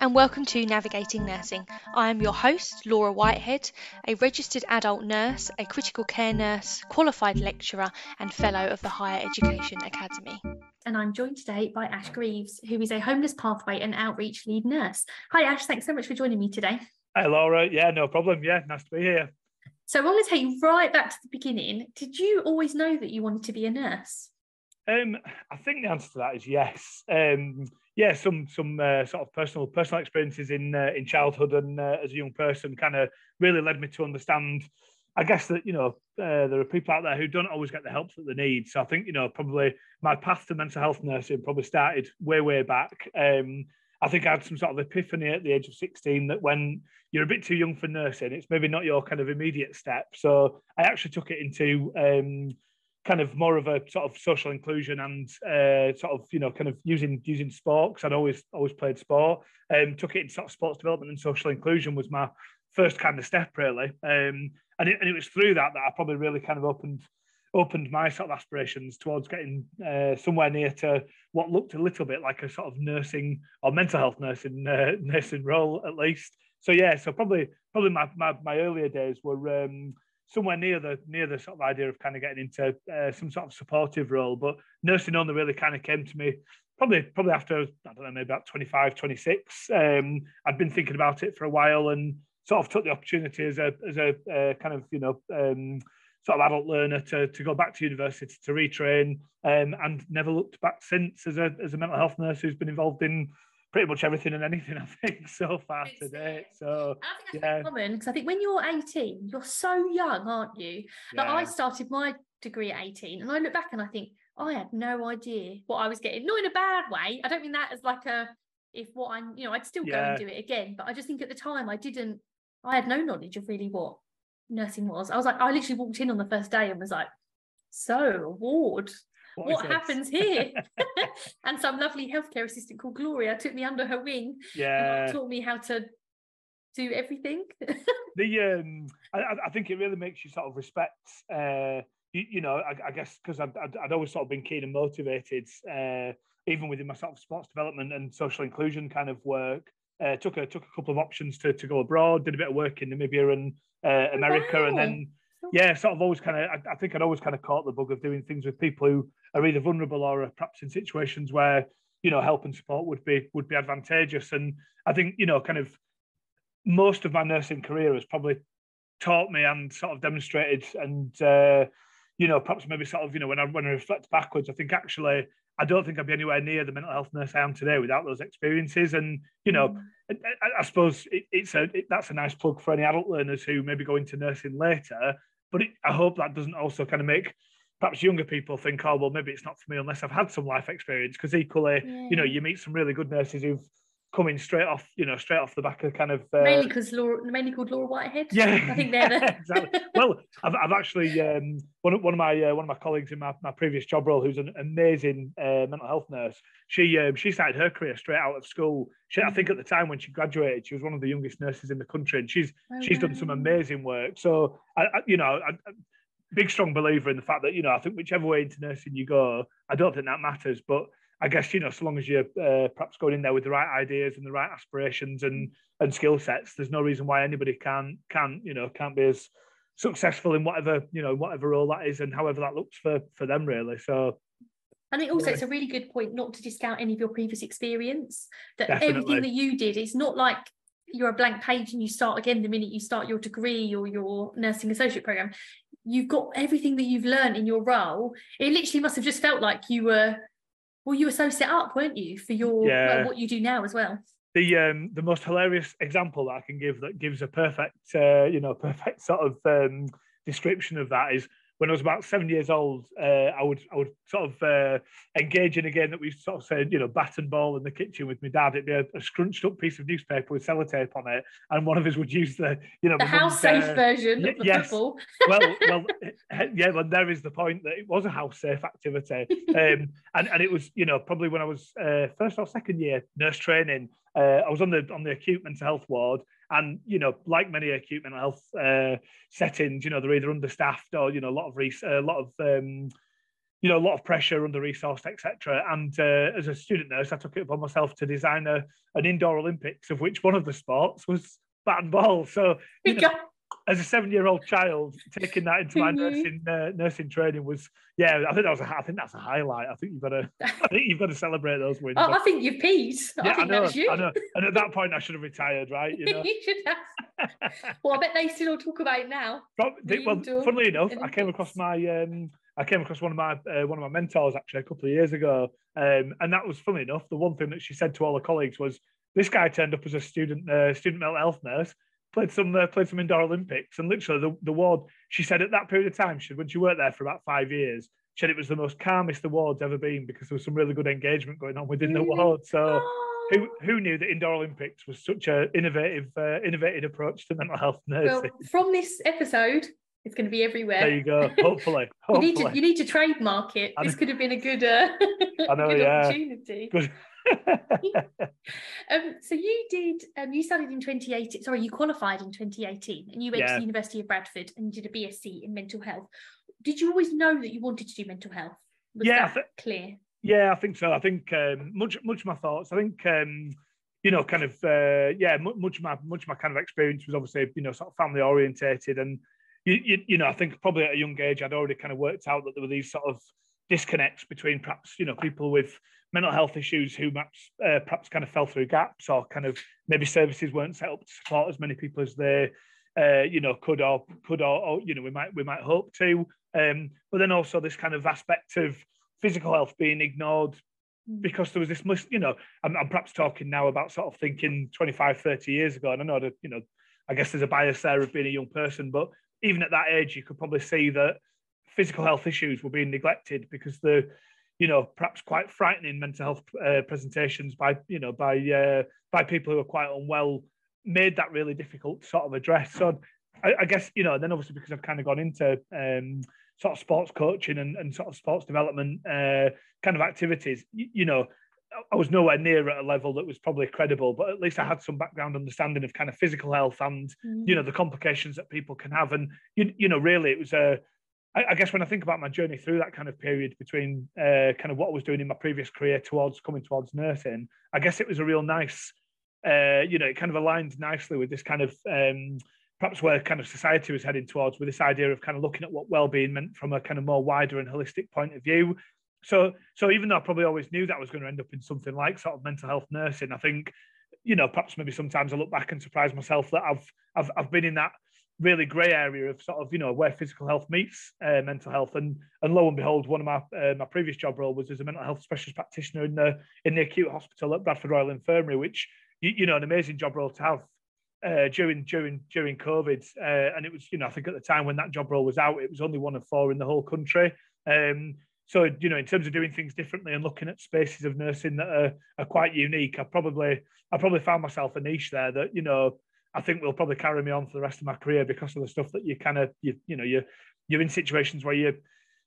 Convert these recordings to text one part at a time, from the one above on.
and welcome to Navigating Nursing. I am your host, Laura Whitehead, a registered adult nurse, a critical care nurse, qualified lecturer, and fellow of the Higher Education Academy. And I'm joined today by Ash Greaves, who is a homeless pathway and outreach lead nurse. Hi, Ash. Thanks so much for joining me today. Hi, Laura. Yeah, no problem. Yeah, nice to be here. So I want to take you right back to the beginning. Did you always know that you wanted to be a nurse? Um, I think the answer to that is yes. Um, yeah, some some uh, sort of personal personal experiences in uh, in childhood and uh, as a young person kind of really led me to understand. I guess that you know uh, there are people out there who don't always get the help that they need. So I think you know probably my path to mental health nursing probably started way way back. Um, I think I had some sort of epiphany at the age of 16 that when you're a bit too young for nursing, it's maybe not your kind of immediate step. So I actually took it into um, kind of more of a sort of social inclusion and uh, sort of you know kind of using using sport because I'd always always played sport. Um, took it in sort of sports development and social inclusion was my first kind of step really. Um, and it, and it was through that that I probably really kind of opened opened my sort of aspirations towards getting uh, somewhere near to what looked a little bit like a sort of nursing or mental health nursing uh, nursing role at least. So yeah, so probably probably my my, my earlier days were um, somewhere near the near the sort of idea of kind of getting into uh, some sort of supportive role. But nursing only really kind of came to me probably probably after I don't know maybe about 25, 26. Um, I'd been thinking about it for a while and sort of took the opportunity as a as a uh, kind of you know um, sort of adult learner to to go back to university to retrain um, and never looked back since as a as a mental health nurse who's been involved in pretty much everything and anything I think so far it's today. So I think that's yeah. common because I think when you're 18, you're so young, aren't you? Like yeah. I started my degree at 18 and I look back and I think I had no idea what I was getting. Not in a bad way. I don't mean that as like a if what I'm, you know, I'd still yeah. go and do it again. But I just think at the time I didn't I had no knowledge of really what nursing was. I was like, I literally walked in on the first day and was like, so award what, what happens here? and some lovely healthcare assistant called Gloria took me under her wing. Yeah. taught me how to do everything. the um, I, I, think it really makes you sort of respect. Uh, you, you know, I, I guess because I'd, I'd, I'd, always sort of been keen and motivated, uh, even within my sort of sports development and social inclusion kind of work. Uh, took a took a couple of options to to go abroad. Did a bit of work in Namibia and uh, America, wow. and then yeah, sort of always kind of, I, I, think I'd always kind of caught the bug of doing things with people who are either vulnerable or are perhaps in situations where, you know, help and support would be would be advantageous. And I think, you know, kind of most of my nursing career has probably taught me and sort of demonstrated and uh, you know, perhaps maybe sort of, you know, when I when I reflect backwards, I think actually I don't think I'd be anywhere near the mental health nurse I am today without those experiences. And you know, mm. I, I, suppose it, it's a it, that's a nice plug for any adult learners who maybe go into nursing later. But it, I hope that doesn't also kind of make perhaps younger people think, oh, well, maybe it's not for me unless I've had some life experience. Because equally, yeah. you know, you meet some really good nurses who've coming straight off, you know, straight off the back of kind of uh, mainly because Laura, mainly called Laura Whitehead. Yeah, I think they're the... exactly. Well, I've, I've actually um, one of one of my uh, one of my colleagues in my, my previous job role, who's an amazing uh, mental health nurse. She um, she started her career straight out of school. She, I think at the time when she graduated, she was one of the youngest nurses in the country, and she's oh, she's wow. done some amazing work. So I, I you know. I, big strong believer in the fact that you know I think whichever way into nursing you go, I don't think that matters. But I guess you know, so long as you're uh, perhaps going in there with the right ideas and the right aspirations and and skill sets, there's no reason why anybody can can you know can't be as successful in whatever you know whatever role that is and however that looks for for them really. So. I think also it's a really good point not to discount any of your previous experience. That Definitely. everything that you did, it's not like you're a blank page and you start again the minute you start your degree or your nursing associate program. You've got everything that you've learned in your role. It literally must have just felt like you were well, you were so set up, weren't you, for your yeah. well, what you do now as well? The um, the most hilarious example that I can give that gives a perfect uh, you know perfect sort of um, description of that is when I was about seven years old, uh, I would I would sort of uh, engage in a game that we sort of said, you know, bat and ball in the kitchen with my dad. It'd be a, a, scrunched up piece of newspaper with sellotape on it, and one of us would use the, you know, the house safe uh, version of the yes. football. well, well, yeah, well, there is the point that it was a house safe activity, um, and and it was, you know, probably when I was uh, first or second year nurse training, uh, I was on the on the acute mental health ward and you know, like many acute mental health uh, settings, you know, they're either understaffed or you know, a lot of re- a lot of um, you know, a lot of pressure, under resourced, etc. And uh, as a student nurse, I took it upon myself to design a, an indoor Olympics, of which one of the sports was bat and ball. So, you know, as a seven-year-old child, taking that into my nursing uh, nursing training was, yeah, I think that was a, I think that's a highlight. I think you've got to, I think you've got to celebrate those wins. Oh, I think you've peed. I yeah, I know, you. I know. And at that point, I should have retired, right? You, know? you should have. well, I bet they still talk about it now. Probably, well, funnily enough, I came across my, um, I came across one of my uh, one of my mentors actually a couple of years ago, um, and that was funny enough. The one thing that she said to all the colleagues was, "This guy turned up as a student uh, student mental health nurse." Played some uh, played some indoor Olympics, and literally the, the ward. She said at that period of time, she when she worked there for about five years, she said it was the most calmest the ward's ever been because there was some really good engagement going on within the ward. So. Who, who knew that indoor Olympics was such an innovative uh, innovative approach to mental health nursing? Well, from this episode, it's going to be everywhere. There you go. Hopefully, you need to you need to trademark it. This could have been a good, uh, I know, good yeah. opportunity. Good. um, so you did um, you studied in 2018 sorry you qualified in 2018 and you went yeah. to the university of bradford and you did a bsc in mental health. Did you always know that you wanted to do mental health? Was yeah th- clear? yeah i think so. I think um, much much of my thoughts i think um, you know kind of uh, yeah much of my much of my kind of experience was obviously you know sort of family orientated and you, you, you know i think probably at a young age i'd already kind of worked out that there were these sort of disconnects between perhaps you know people with mental health issues who perhaps, uh, perhaps kind of fell through gaps or kind of maybe services weren't set up to support as many people as they uh, you know could or could or, or, you know we might we might hope to. Um, but then also this kind of aspect of physical health being ignored because there was this you know I'm, I'm, perhaps talking now about sort of thinking 25 30 years ago and i know that you know i guess there's a bias there of being a young person but even at that age you could probably see that physical health issues were being neglected because the you know perhaps quite frightening mental health uh, presentations by you know by uh, by people who are quite unwell made that really difficult to sort of address so I, I guess you know then obviously because I've kind of gone into um, sort of sports coaching and, and sort of sports development uh, kind of activities you, you know I was nowhere near at a level that was probably credible, but at least I had some background understanding of kind of physical health and mm. you know the complications that people can have. And you you know really it was a I, I, guess when I think about my journey through that kind of period between uh, kind of what I was doing in my previous career towards coming towards nursing, I guess it was a real nice, uh, you know, it kind of aligned nicely with this kind of um, perhaps where kind of society was heading towards with this idea of kind of looking at what well-being meant from a kind of more wider and holistic point of view. So, so even though I probably always knew that I was going to end up in something like sort of mental health nursing, I think, you know, perhaps maybe sometimes I look back and surprise myself that I've I've I've been in that really grey area of sort of you know where physical health meets uh, mental health. And and lo and behold one of my uh, my previous job role was as a mental health specialist practitioner in the in the acute hospital at Bradford Royal Infirmary which you, you know an amazing job role to have uh, during during during COVID. Uh, and it was you know I think at the time when that job role was out it was only one of four in the whole country. Um, so you know in terms of doing things differently and looking at spaces of nursing that are, are quite unique I probably I probably found myself a niche there that you know I think will probably carry me on for the rest of my career because of the stuff that you kind of you you know you you're in situations where you're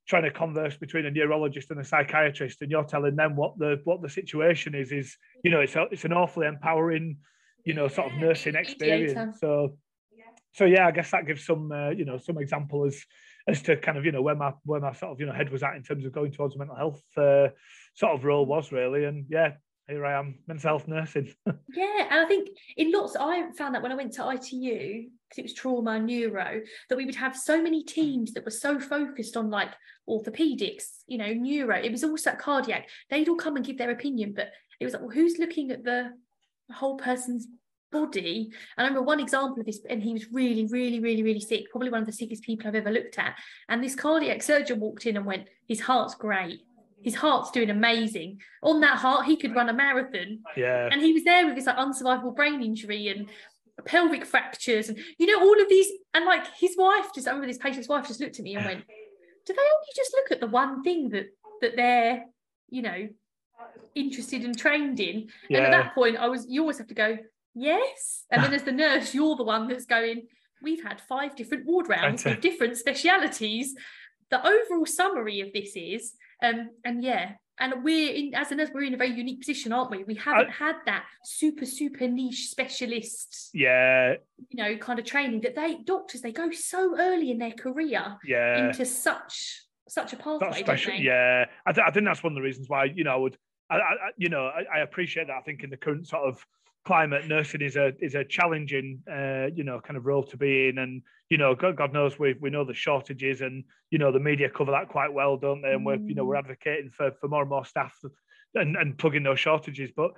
trying to converse between a neurologist and a psychiatrist and you're telling them what the what the situation is is you know it's a, it's an awfully empowering you know sort of nursing experience. So so yeah I guess that gives some uh, you know some example as as to kind of you know where my where my sort of you know head was at in terms of going towards mental health uh, sort of role was really. And yeah here I am, mental health nursing. yeah, and I think in lots, I found that when I went to ITU, because it was trauma neuro, that we would have so many teams that were so focused on like orthopedics, you know, neuro. It was also cardiac. They'd all come and give their opinion, but it was like, well, who's looking at the whole person's body? And I remember one example of this, and he was really, really, really, really sick, probably one of the sickest people I've ever looked at. And this cardiac surgeon walked in and went, his heart's great his heart's doing amazing. On that heart, he could run a marathon. Yeah. And he was there with this like unsurvivable brain injury and pelvic fractures and you know all of these and like his wife just I remember this patient's wife just looked at me and went, Do they only just look at the one thing that that they're, you know, interested and trained in? Yeah. And at that point I was you always have to go, Yes. And then as the nurse, you're the one that's going, We've had five different ward rounds with different specialities. The overall summary of this is um, and yeah, and we're in as a nurse, we're in a very unique position, aren't we? We haven't I, had that super, super niche specialist, yeah, you know, kind of training that they doctors they go so early in their career, yeah, into such such a pathway. Special, yeah. I, th- I think that's one of the reasons why you know I would, I, I you know, I, I, appreciate that. I think in the current sort of climate, nursing is a is a challenging, uh, you know, kind of role to be in, and you know, God, God knows we we know the shortages, and you know, the media cover that quite well, don't they? And we're you know we're mm. advocating for for more and more staff and and plugging those shortages, but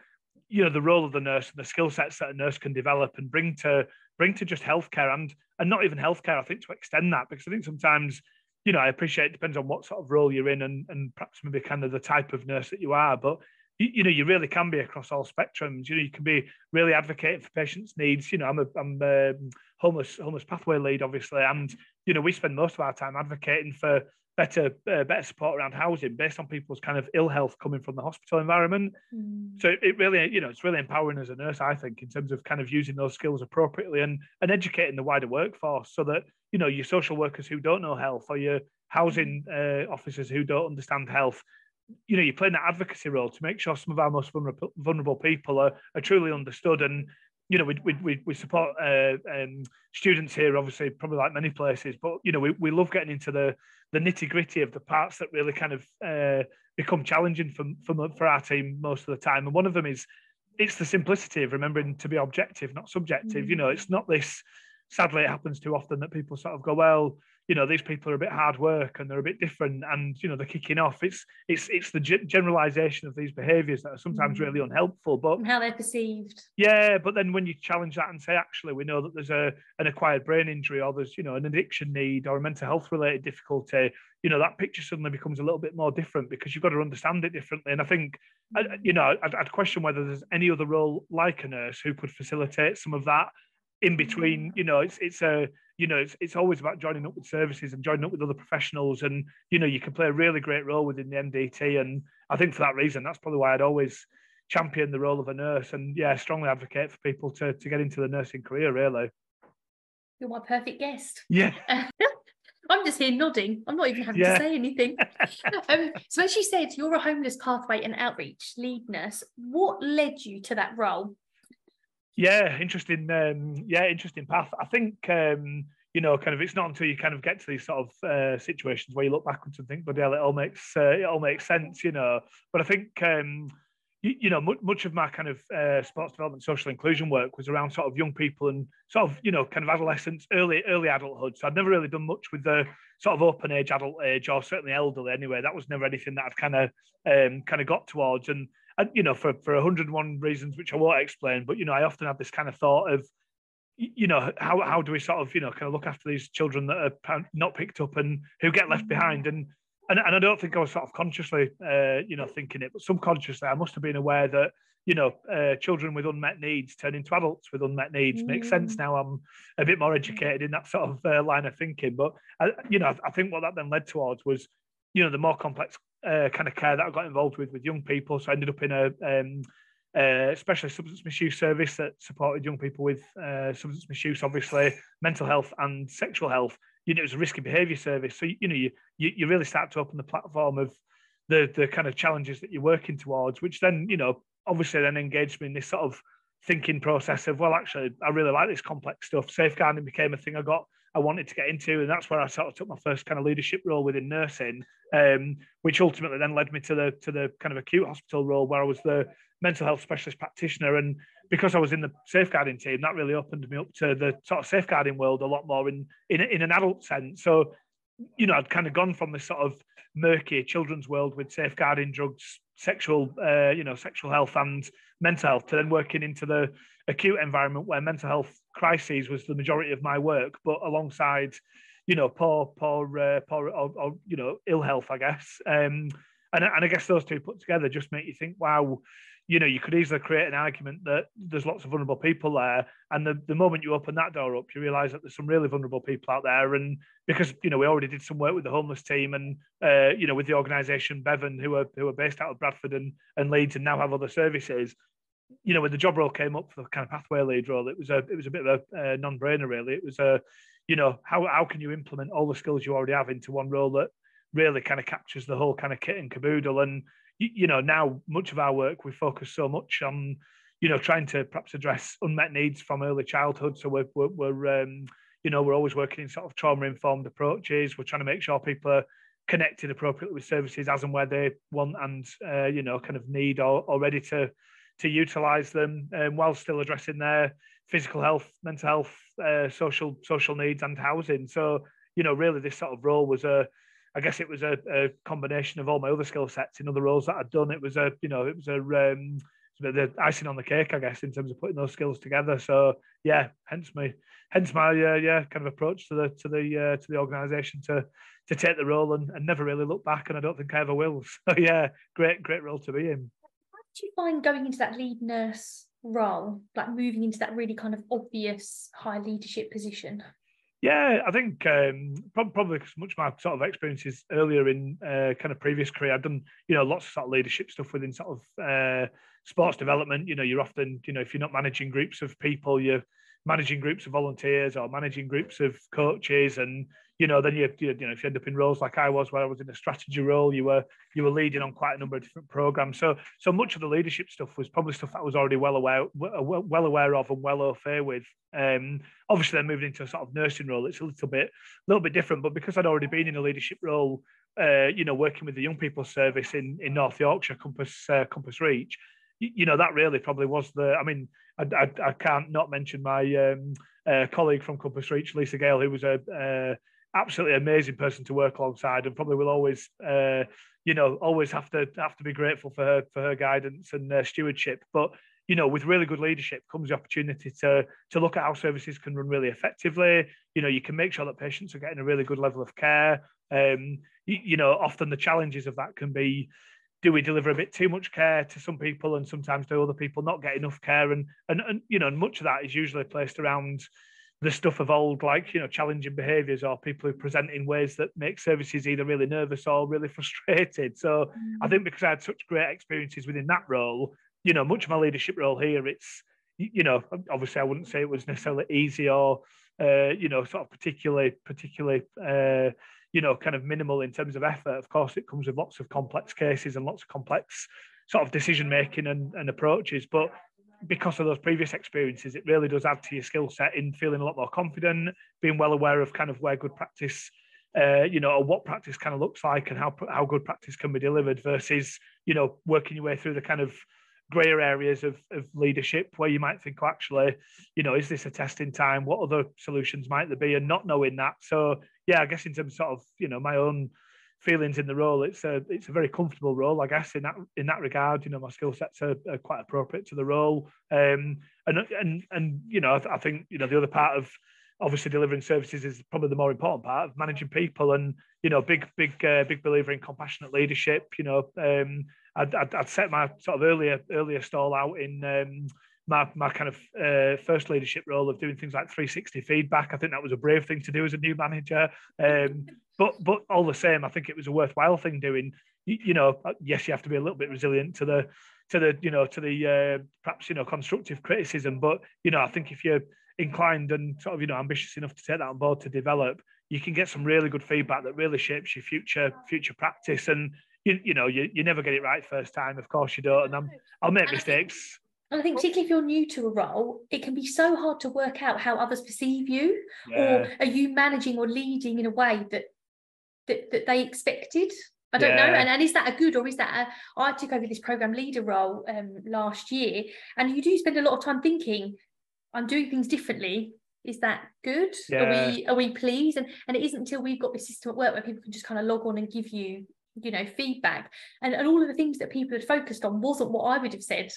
you know the role of the nurse and the skill sets that a nurse can develop and bring to bring to just healthcare and and not even healthcare. I think to extend that because I think sometimes you know I appreciate it depends on what sort of role you're in and and perhaps maybe kind of the type of nurse that you are, but you, you know you really can be across all spectrums. You know you can be really advocating for patients' needs. You know I'm a I'm a um, homeless homeless pathway lead obviously, and you know we spend most of our time advocating for better uh, better support around housing based on people's kind of ill health coming from the hospital environment. Mm. So it really, you know, it's really empowering as a nurse, I think, in terms of kind of using those skills appropriately and and educating the wider workforce so that you know your social workers who don't know health or your housing uh, officers who don't understand health. You know, you're playing that advocacy role to make sure some of our most vulnerable, vulnerable people are, are truly understood and you know, we we we support uh, um, students here, obviously, probably like many places. But you know, we, we love getting into the the nitty gritty of the parts that really kind of uh, become challenging for, for for our team most of the time. And one of them is it's the simplicity of remembering to be objective, not subjective. Mm-hmm. You know, it's not this. Sadly, it happens too often that people sort of go, well, you know these people are a bit hard work and they're a bit different and you know they're kicking off. It's it's it's the generalization of these behaviors that are sometimes really mm. unhelpful but and how they're perceived. Yeah but then when you challenge that and say actually we know that there's a an acquired brain injury or there's you know an addiction need or a mental health related difficulty you know that picture suddenly becomes a little bit more different because you've got to understand it differently. And i think you know I'd, I'd question whether there's any other role like a nurse who could facilitate some of that in between mm. you know it's it's a you know, it's, it's always about joining up with services and joining up with other professionals. And, you know, you can play a really great role within the MDT. And I think for that reason, that's probably why I'd always champion the role of a nurse and, yeah, strongly advocate for people to, to get into the nursing career, really. You're my perfect guest. Yeah. I'm just here nodding. I'm not even having yeah. to say anything. um, so, as you said, you're a homeless pathway and outreach lead nurse. What led you to that role? Yeah, interesting. Um, yeah, interesting path. I think um, you know, kind of, it's not until you kind of get to these sort of uh, situations where you look backwards and think, "But yeah, it all makes uh, it all makes sense," you know. But I think um, you, know, much, of my kind of uh, sports development, social inclusion work was around sort of young people and sort of you know, kind of adolescence, early early adulthood. So I'd never really done much with the sort of open age, adult age, or certainly elderly. Anyway, that was never anything that I'd kind of um, kind of got towards and and you know, for for 101 reasons which I won't explain, but you know, I often have this kind of thought of, you know, how how do we sort of you know kind of look after these children that are not picked up and who get left behind and. And, and I don't think I was sort of consciously, uh, you know, thinking it, but subconsciously, I must have been aware that you know, uh, children with unmet needs turn into adults with unmet needs. Mm. Makes sense mm. now. I'm a bit more educated in that sort of uh, line of thinking. But I, you know, I think what that then led towards was, you know, the more complex uh, kind of care that I got involved with with young people. So I ended up in a um, uh, specialist substance misuse service that supported young people with uh, substance misuse, obviously mental health and sexual health. You know, it was a risky behaviour service. So you know, you, you you really start to open the platform of the the kind of challenges that you're working towards, which then you know obviously then engaged me in this sort of thinking process of well, actually, I really like this complex stuff. Safeguarding became a thing I got I wanted to get into, and that's where I sort of took my first kind of leadership role within nursing, um, which ultimately then led me to the to the kind of acute hospital role where I was the mental health specialist practitioner, and because I was in the safeguarding team, that really opened me up to the sort of safeguarding world a lot more in in, in an adult sense. So, you know, I'd kind of gone from this sort of murky children's world with safeguarding drugs, sexual, uh, you know, sexual health and mental health, to then working into the acute environment where mental health crises was the majority of my work, but alongside, you know, poor, poor, uh, poor, or, or, you know, ill health, I guess. Um, and and I guess those two put together just make you think, wow, you know, you could easily create an argument that there's lots of vulnerable people there, and the, the moment you open that door up, you realise that there's some really vulnerable people out there, and because you know we already did some work with the homeless team, and uh, you know with the organisation Bevan, who are who are based out of Bradford and and Leeds, and now have other services you know, when the job role came up for the kind of pathway lead role, it was a it was a bit of a, a non-brainer really. It was a, you know, how how can you implement all the skills you already have into one role that really kind of captures the whole kind of kit and caboodle. And you, you know, now much of our work we focus so much on, you know, trying to perhaps address unmet needs from early childhood. So we're we're, we're um, you know, we're always working in sort of trauma informed approaches. We're trying to make sure people are connected appropriately with services as and where they want and uh, you know kind of need or, or ready to to utilize them um, while still addressing their physical health mental health uh, social social needs and housing so you know really this sort of role was a I guess it was a, a combination of all my other skill sets in other roles that I'd done. It was a, you know, it was a um, the icing on the cake, I guess, in terms of putting those skills together. So yeah, hence my, hence my uh, yeah kind of approach to the to the uh, to the organisation to to take the role and, and never really look back, and I don't think I ever will. So yeah, great great role to be in. Did you find going into that lead nurse role, like moving into that really kind of obvious high leadership position? Yeah, I think um, probably much of my sort of experiences earlier in uh, kind of previous career, I've done you know lots of sort of leadership stuff within sort of uh, sports development. You know, you're often you know if you're not managing groups of people, you're managing groups of volunteers or managing groups of coaches, and you know, then you, you, know, if you end up in roles like I was, where I was in a strategy role, you were you were leading on quite a number of different programs. So so much of the leadership stuff was probably stuff that I was already well aware well aware of and well au fait with. Um, obviously, then moving into a sort of nursing role, it's a little bit a little bit different. But because I'd already been in a leadership role, uh, you know, working with the young people service in in North Yorkshire, Compass uh, Compass Reach, you, you, know, that really probably was the. I mean, I, I, I can't not mention my um, uh, colleague from Compass Reach, Lisa Gale, who was a uh, absolutely amazing person to work alongside, and probably will always, uh, you know, always have to have to be grateful for her for her guidance and stewardship. But you know, with really good leadership comes the opportunity to to look at how services can run really effectively. You know, you can make sure that patients are getting a really good level of care. Um, you, you know, often the challenges of that can be do we deliver a bit too much care to some people and sometimes do other people not get enough care and and, and you know and much of that is usually placed around the stuff of old, like you know, challenging behaviours or people who present in ways that make services either really nervous or really frustrated. So mm. I think because I had such great experiences within that role, you know, much of my leadership role here, it's you know, obviously I wouldn't say it was necessarily easy or uh, you know, sort of particularly particularly uh, you know, kind of minimal in terms of effort. Of course, it comes with lots of complex cases and lots of complex sort of decision making and, and approaches, but because of those previous experiences, it really does add to your skill set in feeling a lot more confident, being well aware of kind of where good practice, uh, you know, or what practice kind of looks like and how how good practice can be delivered versus, you know, working your way through the kind of grayer areas of, of leadership where you might think, well, actually, you know, is this a testing time? What other solutions might there be? And not knowing that. So yeah, I guess in terms of sort of, you know, my own feelings in the role. It's a it's a very comfortable role, I guess. In that in that regard, you know, my skill sets are, are, quite appropriate to the role. Um, and and and you know, I, I, think you know the other part of obviously delivering services is probably the more important part of managing people. And you know, big big uh, big believer in compassionate leadership. You know, um, I'd, I'd, I'd, set my sort of earlier earlier stall out in. Um, my, my kind of uh, first leadership role of doing things like 360 feedback. I think that was a brave thing to do as a new manager. Um, but but all the same, I think it was a worthwhile thing doing. You, you, know, uh, yes, you have to be a little bit resilient to the to the you know to the uh, perhaps you know constructive criticism. But you know, I think if you're inclined and sort of you know ambitious enough to take that on board to develop, you can get some really good feedback that really shapes your future future practice. And you you know you, you never get it right first time, of course you don't. And I'm, I'll make mistakes. And I think particularly if you're new to a role, it can be so hard to work out how others perceive you, yeah. or are you managing or leading in a way that that, that they expected I don't yeah. know. And, and is that a good or is that a I took over this program leader role um, last year and you do spend a lot of time thinking, I'm doing things differently. Is that good? Yeah. Are we are we pleased? And and it isn't until we've got this system at work where people can just kind of log on and give you, you know, feedback. And, and all of the things that people had focused on wasn't what I would have said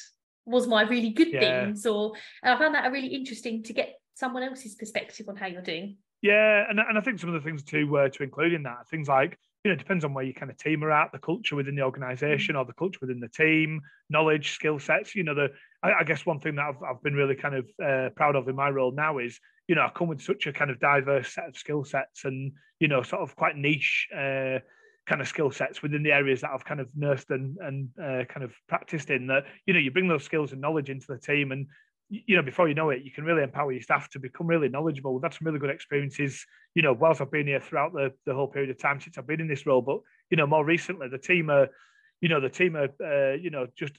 was my really good yeah. things. Or and I found that really interesting to get someone else's perspective on how you're doing. Yeah, and, and I think some of the things to were to include in that things like you know it depends on where you kind of team are at, the culture within the organisation or the culture within the team, knowledge, skill sets. You know, the I, I, guess one thing that I've I've been really kind of uh, proud of in my role now is you know I come with such a kind of diverse set of skill sets and you know sort of quite niche. Uh, kind of skill sets within the areas that I've kind of nursed and and uh, kind of practiced in that you know you bring those skills and knowledge into the team and you know, before you know it, you can really empower your staff to become really knowledgeable. We've had some really good experiences, you know, whilst I've been here throughout the, the whole period of time since I've been in this role. But, you know, more recently, the team are, you know, the team are, uh, you know, just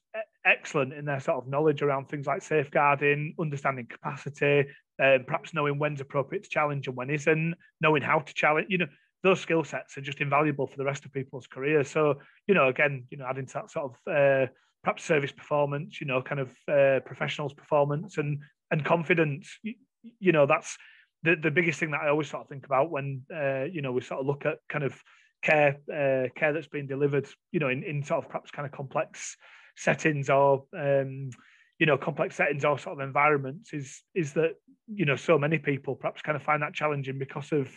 excellent in their sort of knowledge around things like safeguarding, understanding capacity, um, perhaps knowing when's appropriate to challenge and when isn't, knowing how to challenge, you know, those skill sets are just invaluable for the rest of people's careers. So, you know, again, you know, adding to that sort of uh, perhaps service performance, you know, kind of uh, professionals performance and and confidence. You, you, know, that's the the biggest thing that I always sort of think about when uh, you know we sort of look at kind of care uh, care that's being delivered, you know, in, in sort of perhaps kind of complex settings or um, you know complex settings or sort of environments is is that you know so many people perhaps kind of find that challenging because of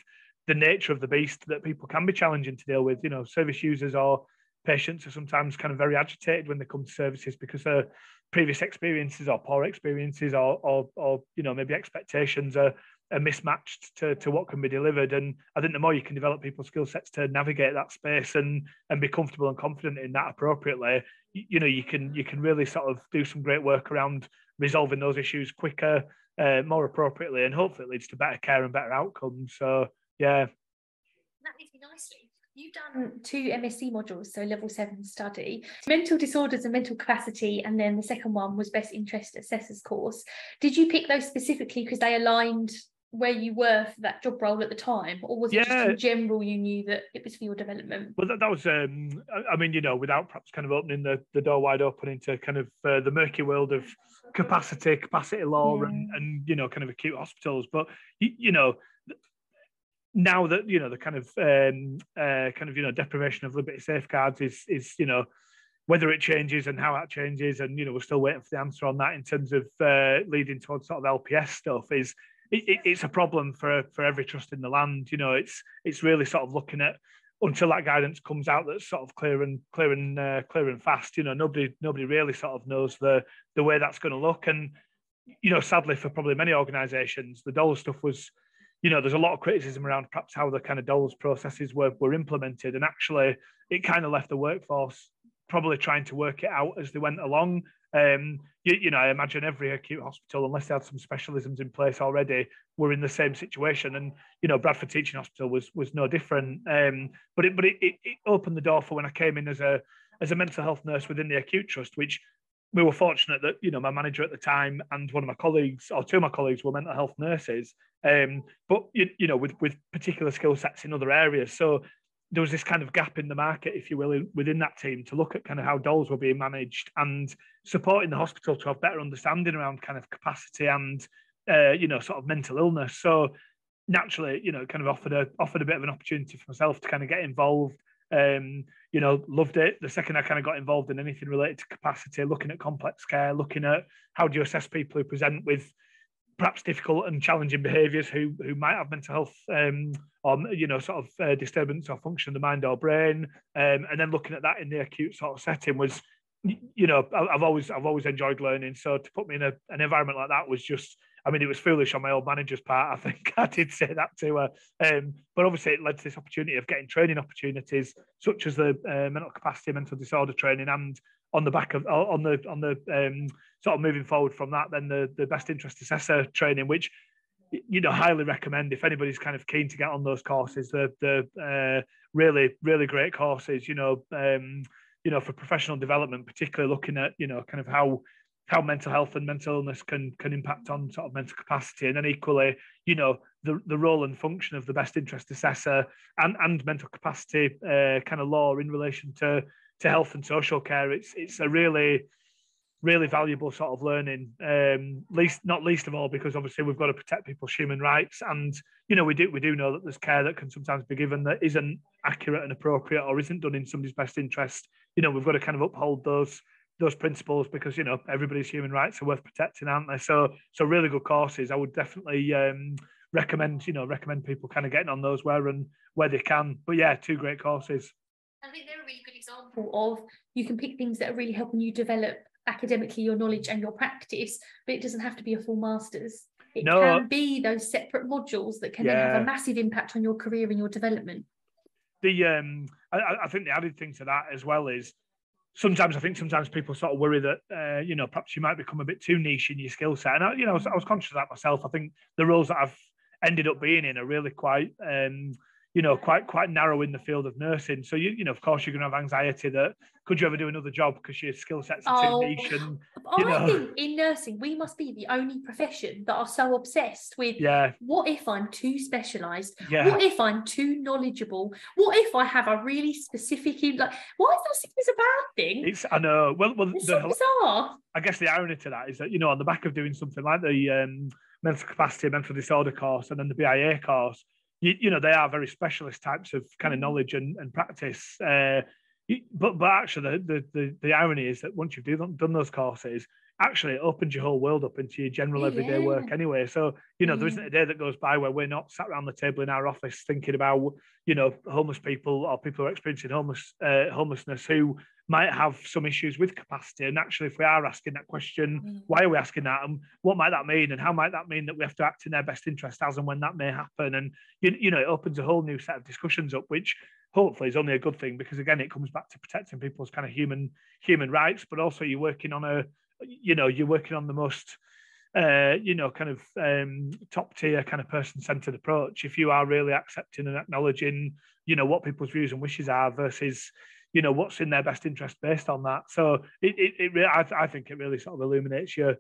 the nature of the beast that people can be challenging to deal with. You know, service users or patients are sometimes kind of very agitated when they come to services because their previous experiences or poor experiences or or, or you know maybe expectations are are mismatched to, to what can be delivered. And I think the more you can develop people's skill sets to navigate that space and and be comfortable and confident in that appropriately, you, you know, you can you can really sort of do some great work around resolving those issues quicker, uh, more appropriately, and hopefully it leads to better care and better outcomes. So yeah. That leads me nicely. You've done two MSc modules, so level seven study, mental disorders and mental capacity, and then the second one was best interest assessors course. Did you pick those specifically because they aligned where you were for that job role at the time, or was it just in general you knew that it was for your development? Well, that, that was, um, I mean, you know, without perhaps kind of opening the, the door wide open into kind of uh, the murky world of capacity, capacity law, yeah. and, and you know, kind of acute hospitals. But you, you know, now that you know the kind of um, uh, kind of you know deprivation of liberty safeguards is is you know whether it changes and how that changes, and you know we're still waiting for the answer on that in terms of uh, leading towards sort of LPS stuff is it, it's a problem for for every trust in the land. You know, it's it's really sort of looking at until that guidance comes out that's sort of clear and clear and uh, clear and fast. You know, nobody nobody really sort of knows the the way that's going to look. And you know, sadly for probably many organisations, the DOLS stuff was, you know, there's a lot of criticism around perhaps how the kind of DOLS processes were were implemented, and actually it kind of left the workforce probably trying to work it out as they went along. Um, you, you, know, I imagine every acute hospital, unless they had some specialisms in place already, were in the same situation. And you know, Bradford Teaching Hospital was was no different. Um, but it but it, it opened the door for when I came in as a as a mental health nurse within the acute trust, which we were fortunate that you know my manager at the time and one of my colleagues or two of my colleagues were mental health nurses um, but you, you know with with particular skill sets in other areas so there was this kind of gap in the market, if you will, within that team to look at kind of how DOLS were being managed and supporting the hospital to have better understanding around kind of capacity and uh, you know sort of mental illness. So naturally, you know, kind of offered a offered a bit of an opportunity for myself to kind of get involved. Um, you know, loved it. The second I kind of got involved in anything related to capacity, looking at complex care, looking at how do you assess people who present with perhaps difficult and challenging behaviours who who might have mental health um, or you know sort of uh, disturbance or function of the mind or brain, um, and then looking at that in the acute sort of setting was, you know, I've always I've always enjoyed learning. So to put me in a, an environment like that was just. I mean, it was foolish on my old manager's part. I think I did say that to her. Um, but obviously, it led to this opportunity of getting training opportunities, such as the uh, mental capacity, mental disorder training, and on the back of on the on the um, sort of moving forward from that, then the the best interest assessor training, which you know highly recommend if anybody's kind of keen to get on those courses. The the uh, really really great courses, you know, um, you know for professional development, particularly looking at you know kind of how how mental health and mental illness can can impact on sort of mental capacity, and then equally, you know, the the role and function of the best interest assessor and and mental capacity uh, kind of law in relation to to health and social care. It's it's a really really valuable sort of learning. Um, least not least of all because obviously we've got to protect people's human rights, and you know we do we do know that there's care that can sometimes be given that isn't accurate and appropriate or isn't done in somebody's best interest. You know we've got to kind of uphold those those principles because you know everybody's human rights are worth protecting, aren't they? So so really good courses. I would definitely um, recommend you know recommend people kind of getting on those where and where they can. But yeah, two great courses. I think they're a really good example of you can pick things that are really helping you develop academically your knowledge and your practice, but it doesn't have to be a full master's. It no. can be those separate modules that can yeah. then have a massive impact on your career and your development. The um, I, I think the added thing to that as well is sometimes I think sometimes people sort of worry that uh, you know perhaps you might become a bit too niche in your skill set, and I, you know I was, I was, conscious of that myself. I think the roles that I've ended up being in are really quite um, you know, quite quite narrow in the field of nursing. So you you know, of course, you're going to have anxiety that could you ever do another job because your skill sets are Oh, too niche and I you know. think in nursing, we must be the only profession that are so obsessed with yeah, what if I'm too specialised? yeah. What if I'm too knowledgeable? What if I have a really specific like why is that a bad thing? It's I know. Well, well, It's the, so bizarre. I guess the irony to that is that you know on the back of doing something like the um, mental capacity mental disorder course and then the BIA course, you, you know they are very specialist types of kind of Mhm. knowledge and, and practice. Uh, but but actually the, the the irony is that once you've do, done those courses, actually it opens your whole world up into your general everyday work anyway. So you know there Mm. isn't a day that goes by where we're not sat around the table in our office thinking about you know homeless people or people who are experiencing homeless uh, homelessness who might have some issues with capacity. And actually, if we are asking that question, Mm. why are we asking that, and what might that mean, and how might that mean that we have to act in their best interest as and when that may happen? And you, you know, it opens a whole new set of discussions up, which hopefully is only a good thing because again, it comes back to protecting people's kind of human human rights, but also you're working on a, you know, you're working on the most. Uh, you know, kind of um, top tier kind of person centered approach. If you are really accepting and acknowledging, you know, what people's views and wishes are versus, you know, what's in their best interest based on that. So it, it, it really, I, I think it really sort of illuminates your,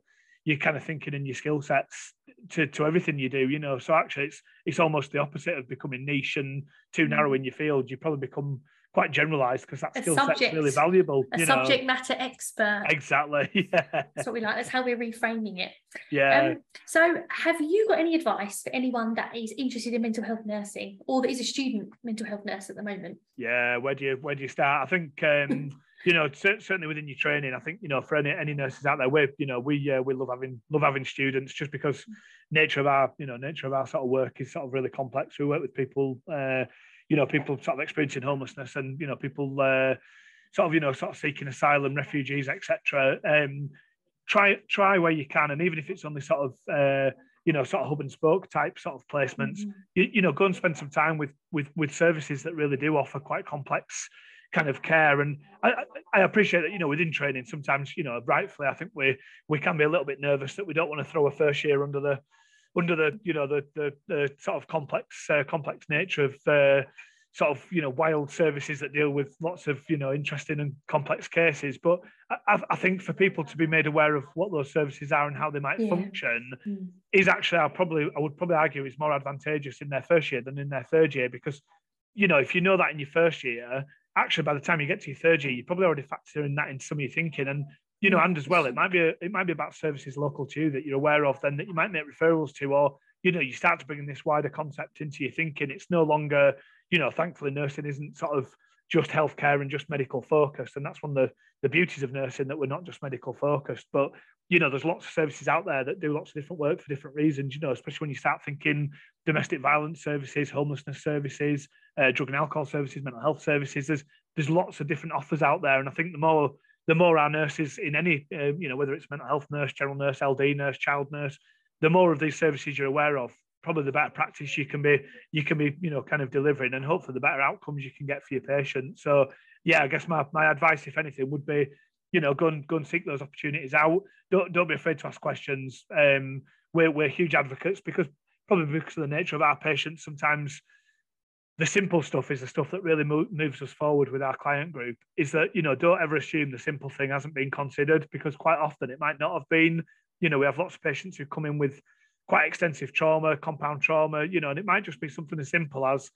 your kind of thinking and your skill sets to, to everything you do, you know. So actually, it's it's almost the opposite of becoming niche and too narrow in your field. You probably become quite generalized because that skill set's really valuable. A subject know. matter expert. Exactly. Yeah. That's what we like. That's how we're reframing it. Yeah. Um, so, have you got any advice for anyone that is interested in mental health nursing or that is a student mental health nurse at the moment? Yeah, where do you where do you start? I think um, you know certainly within your training. I think you know for any, any nurses out there, we you know we uh, we love having love having students just because nature of our you know nature of our sort of work is sort of really complex. We work with people, uh, you know, people sort of experiencing homelessness and you know people uh, sort of you know sort of seeking asylum, refugees, etc. Um, try try where you can, and even if it's only sort of uh, you know sort of hub and spoke type sort of placements Mhm. you, you know go and spend some time with with with services that really do offer quite complex kind of care and I, I I appreciate that you know within training sometimes you know rightfully I think we we can be a little bit nervous that we don't want to throw a first year under the under the you know the the, the sort of complex uh, complex nature of uh, sort of you know wild services that deal with lots of you know interesting and complex cases but I, I- think for people to be made aware of what those services are and how they might Yeah. function Mm. is actually I probably I would probably argue is more advantageous in their first year than in their third year because you know if you know that in your first year, actually by the time you get to your third year, you're probably already factoring that into some of your thinking and you know and as well it might be a, it might be about services local to you that you're aware of then that you might make referrals to or you know you start to bring this wider concept into your thinking it's no longer you know thankfully nursing isn't sort of just healthcare and just medical focused and that's one of the the beauties of nursing that we're not just medical focused but you know, there's lots of services out there that do lots of different work for different reasons, you know, especially when you start thinking domestic violence services, homelessness services, uh, drug and alcohol services, mental health services. There's there's lots of different offers out there. And I think the more the more our nurses in any, uh, you know, whether it's mental health nurse, general nurse, LD nurse, child nurse, the more of these services you're aware of, probably the better practice you can be, you can be, you know, kind of delivering and hopefully the better outcomes you can get for your patient. So yeah, I guess my, my advice, if anything, would be, you know, go and go and seek those opportunities out. Don't don't be afraid to ask questions. Um, we're we're huge advocates because probably because of the nature of our patients, sometimes the simple stuff is the stuff that really mo- moves us forward with our client group. Is that you know don't ever assume the simple thing hasn't been considered because quite often it might not have been. You know, we have lots of patients who come in with quite extensive trauma, compound trauma. You know, and it might just be something as simple as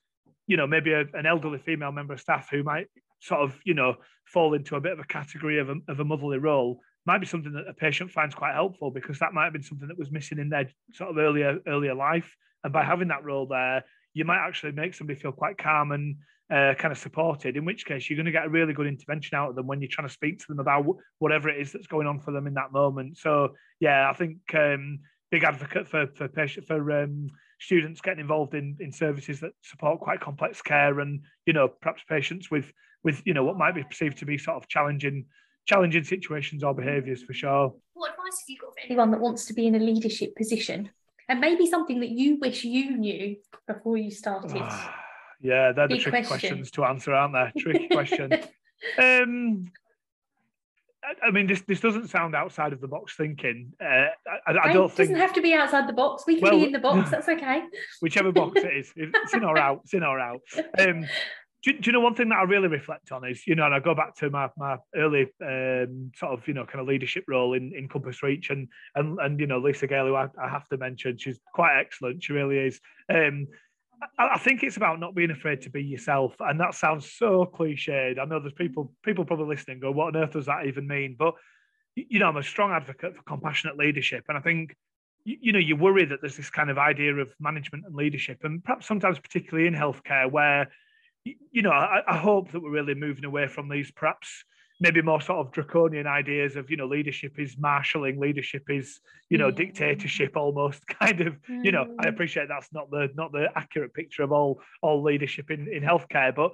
you know maybe a, an elderly female member of staff who might sort of you know fall into a bit of a category of a, of a motherly role might be something that a patient finds quite helpful because that might have been something that was missing in their sort of earlier earlier life and by having that role there you might actually make somebody feel quite calm and uh, kind of supported in which case you're going to get a really good intervention out of them when you're trying to speak to them about wh- whatever it is that's going on for them in that moment so yeah i think um, big advocate for for patient for um, students getting involved in in services that support quite complex care and you know perhaps patients with with you know what might be perceived to be sort of challenging challenging situations or behaviours for sure. What advice have you got for anyone that wants to be in a leadership position? And maybe something that you wish you knew before you started. yeah, they're the Big tricky question. questions to answer, aren't they? Tricky question. Um, I mean, this this doesn't sound outside of the box thinking. Uh, I, I, don't think it doesn't have to be outside the box. We can well, be in the box. That's okay. whichever box it is, it's in or out. It's in or out. Um, do, do, you know one thing that I really reflect on is, you know, and I go back to my my early um, sort of, you know, kind of leadership role in, in Compass Reach and and and you know, Lisa Gale, who I, I have to mention, she's quite excellent. She really is. Um, I, I think it's about not being afraid to be yourself, and that sounds so cliched. I know there's people people probably listening go, "What on earth does that even mean?" But you know, I'm a strong advocate for compassionate leadership, and I think you know you worry that there's this kind of idea of management and leadership, and perhaps sometimes particularly in healthcare where you know, I, I, hope that we're really moving away from these perhaps maybe more sort of draconian ideas of, you know, leadership is marshalling, leadership is, you know, dictatorship almost kind of, mm. you know, I mm. appreciate that's not the not the accurate picture of all all leadership in, in healthcare, but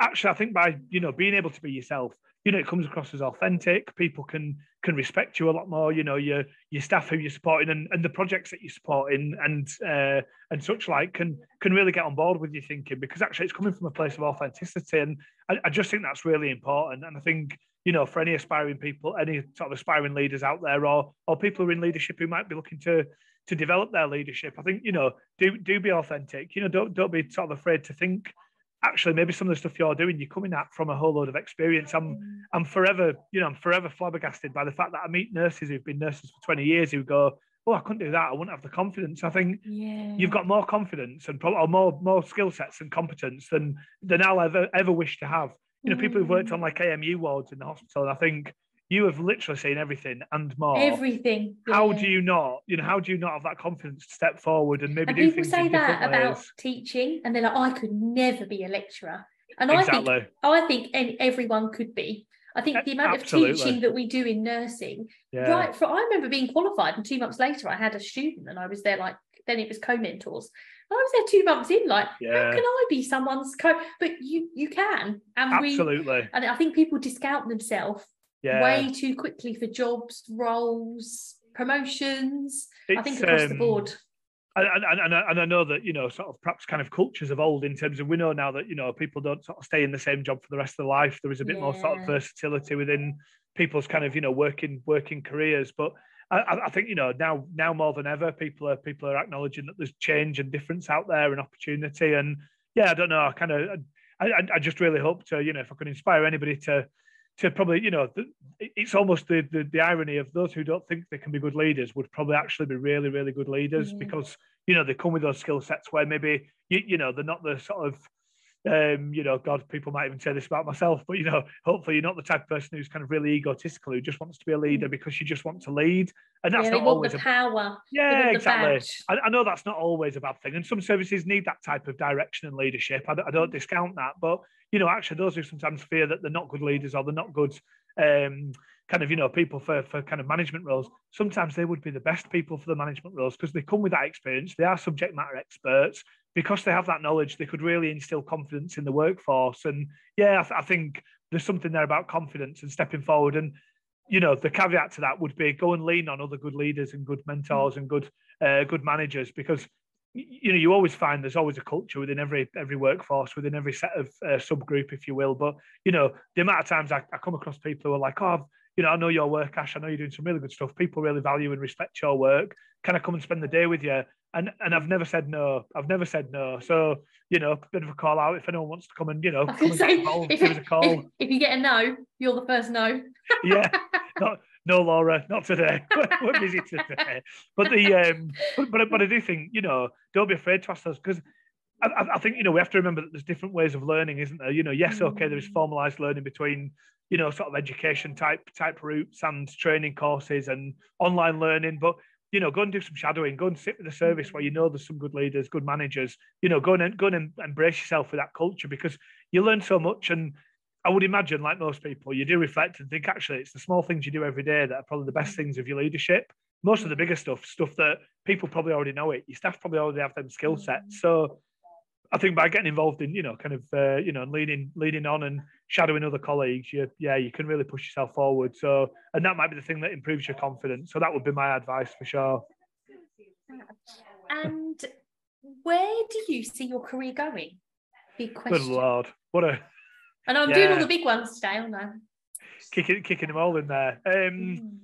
actually I think by, you know, being able to be yourself, you know, it comes across as authentic. People can can respect you a lot more. You know, your your staff who you're supporting and, and the projects that you're supporting and uh, and such like can can really get on board with your thinking because actually it's coming from a place of authenticity. And I, I just think that's really important. And I think you know, for any aspiring people, any sort of aspiring leaders out there, or or people who are in leadership who might be looking to to develop their leadership, I think you know, do do be authentic. You know, don't don't be sort of afraid to think actually maybe some of the stuff you're doing you're coming at from a whole load of experience i'm mm. i'm forever you know i'm forever flabbergasted by the fact that i meet nurses who've been nurses for 20 years who go oh i couldn't do that i wouldn't have the confidence i think yeah. you've got more confidence and probably more more skill sets and competence than than i'll ever ever wish to have you know people who've worked on mm. like amu wards in the hospital and i think you have literally seen everything and more. Everything. Yeah. How do you not, you know, how do you not have that confidence to step forward and maybe and do people say that about ways? teaching, and they're like, oh, I could never be a lecturer, and exactly. I think I think everyone could be. I think eh, the amount Absolutely. of teaching that we do in nursing, yeah. right? For I remember being qualified, and two months later, I had a student, and I was there like then it was co-mentors. I was there two months in, like, yeah. how can I be someone's co? But you you can, and Absolutely. we and I think people discount themselves yeah. way too quickly for jobs, roles, promotions. It's, I think across um, the board. And, and, and, and I know that, you know, sort of perhaps kind of cultures of old in terms of we know now that, you know, people don't sort of stay in the same job for the rest of their life. There is a bit yeah. more sort of versatility within people's kind of, you know, working working careers. But I, I, think, you know, now now more than ever, people are people are acknowledging that there's change and difference out there and opportunity. And yeah, I don't know, I kind of I, I just really hope to, you know, if I could inspire anybody to to probably, you know, it's almost the, the, the irony of those who don't think they can be good leaders would probably actually be really, really good leaders mm-hmm. because, you know, they come with those skill sets where maybe, you, you know, they're not the sort of um, you know, God, people might even say this about myself, but you know, hopefully you're not the type of person who's kind of really egotistical who just wants to be a leader mm. because you just want to lead, and that's yeah, not always the power. Yeah, exactly. I, I, know that's not always a bad thing, and some services need that type of direction and leadership. I, I don't discount that, but you know, actually, those who sometimes fear that they're not good leaders or they're not good. Um, kind of you know people for for kind of management roles sometimes they would be the best people for the management roles because they come with that experience they are subject matter experts because they have that knowledge, they could really instill confidence in the workforce. And yeah, I, th- I, think there's something there about confidence and stepping forward. And you know, the caveat to that would be go and lean on other good leaders and good mentors and good uh, good managers because you know you always find there's always a culture within every every workforce within every set of uh, subgroup if you will but you know the amount of times I, I come across people who are like oh you know, I know your work, Ash. I know you're doing some really good stuff. People really value and respect your work. Can I come and spend the day with you? And and I've never said no. I've never said no. So you know, a bit of a call out if anyone wants to come and you know, come and say, involved, if, give us a call. If, if, you get a no, you're the first no. yeah, not, no, Laura, not today. We're busy today. But the um, but, but but I do think you know, don't be afraid to ask those because I, I, think you know we have to remember that there's different ways of learning, isn't there? You know, yes, okay, there is mm. formalized learning between you know, sort of education type type routes and training courses and online learning. But you know, go and do some shadowing. Go and sit with the service where you know there's some good leaders, good managers. You know, go and go and embrace yourself with that culture because you learn so much. And I would imagine, like most people, you do reflect and think actually it's the small things you do every day that are probably the best mm. things of your leadership. Most of the mm. bigger stuff, stuff that people probably already know it. Your staff probably already have them skill sets. Mm. So I think by getting involved in, you know, kind of, uh, you know, leading, leading on and shadowing other colleagues, you, yeah, you can really push yourself forward. So, and that might be the thing that improves your confidence. So that would be my advice for sure. And where do you see your career going? Big question. Good lord, what a! And I'm yeah. doing all the big ones today, aren't I? kicking kicking them all in there. Um, mm.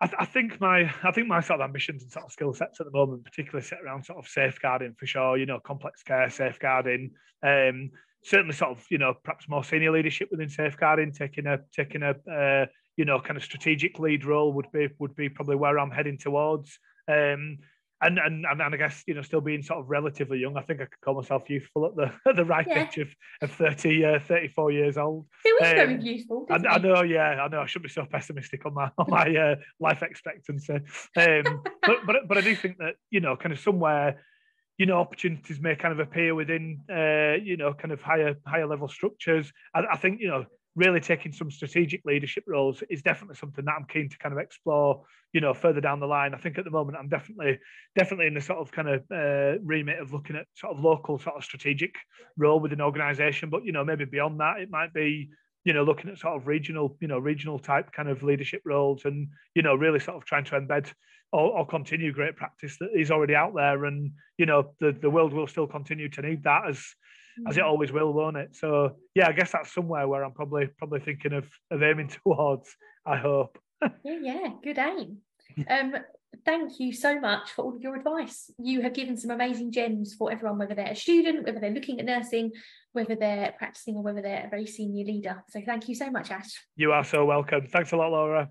I, th- I, think my I think my sort of ambitions and sort of skill sets at the moment, particularly set around sort of safeguarding for sure. You know, complex care, safeguarding. Um, certainly, sort of you know perhaps more senior leadership within safeguarding, taking a taking a uh, you know kind of strategic lead role would be would be probably where I'm heading towards. Um, and, and and I guess you know still being sort of relatively young, I think I could call myself youthful at the at the right yeah. age of, of 30, uh, 34 years old. It was um, very youthful. I, I, know, yeah, I know. I shouldn't be so pessimistic on my on my uh, life expectancy, um, but but but I do think that you know, kind of somewhere, you know, opportunities may kind of appear within uh, you know, kind of higher higher level structures. I, I think you know really taking some strategic leadership roles is definitely something that I'm keen to kind of explore, you know, further down the line. I think at the moment I'm definitely definitely in the sort of kind of uh, remit of looking at sort of local sort of strategic role within organisation, but you know maybe beyond that it might be you know looking at sort of regional you know regional type kind of leadership roles and you know really sort of trying to embed or, or continue great practice that is already out there and you know the the world will still continue to need that as as it always will, won't it? So yeah, I guess that's somewhere where I'm probably probably thinking of, of aiming towards. I hope. yeah, yeah, good aim. Um, thank you so much for all of your advice. You have given some amazing gems for everyone, whether they're a student, whether they're looking at nursing, whether they're practicing, or whether they're a very senior leader. So thank you so much, Ash. You are so welcome. Thanks a lot, Laura.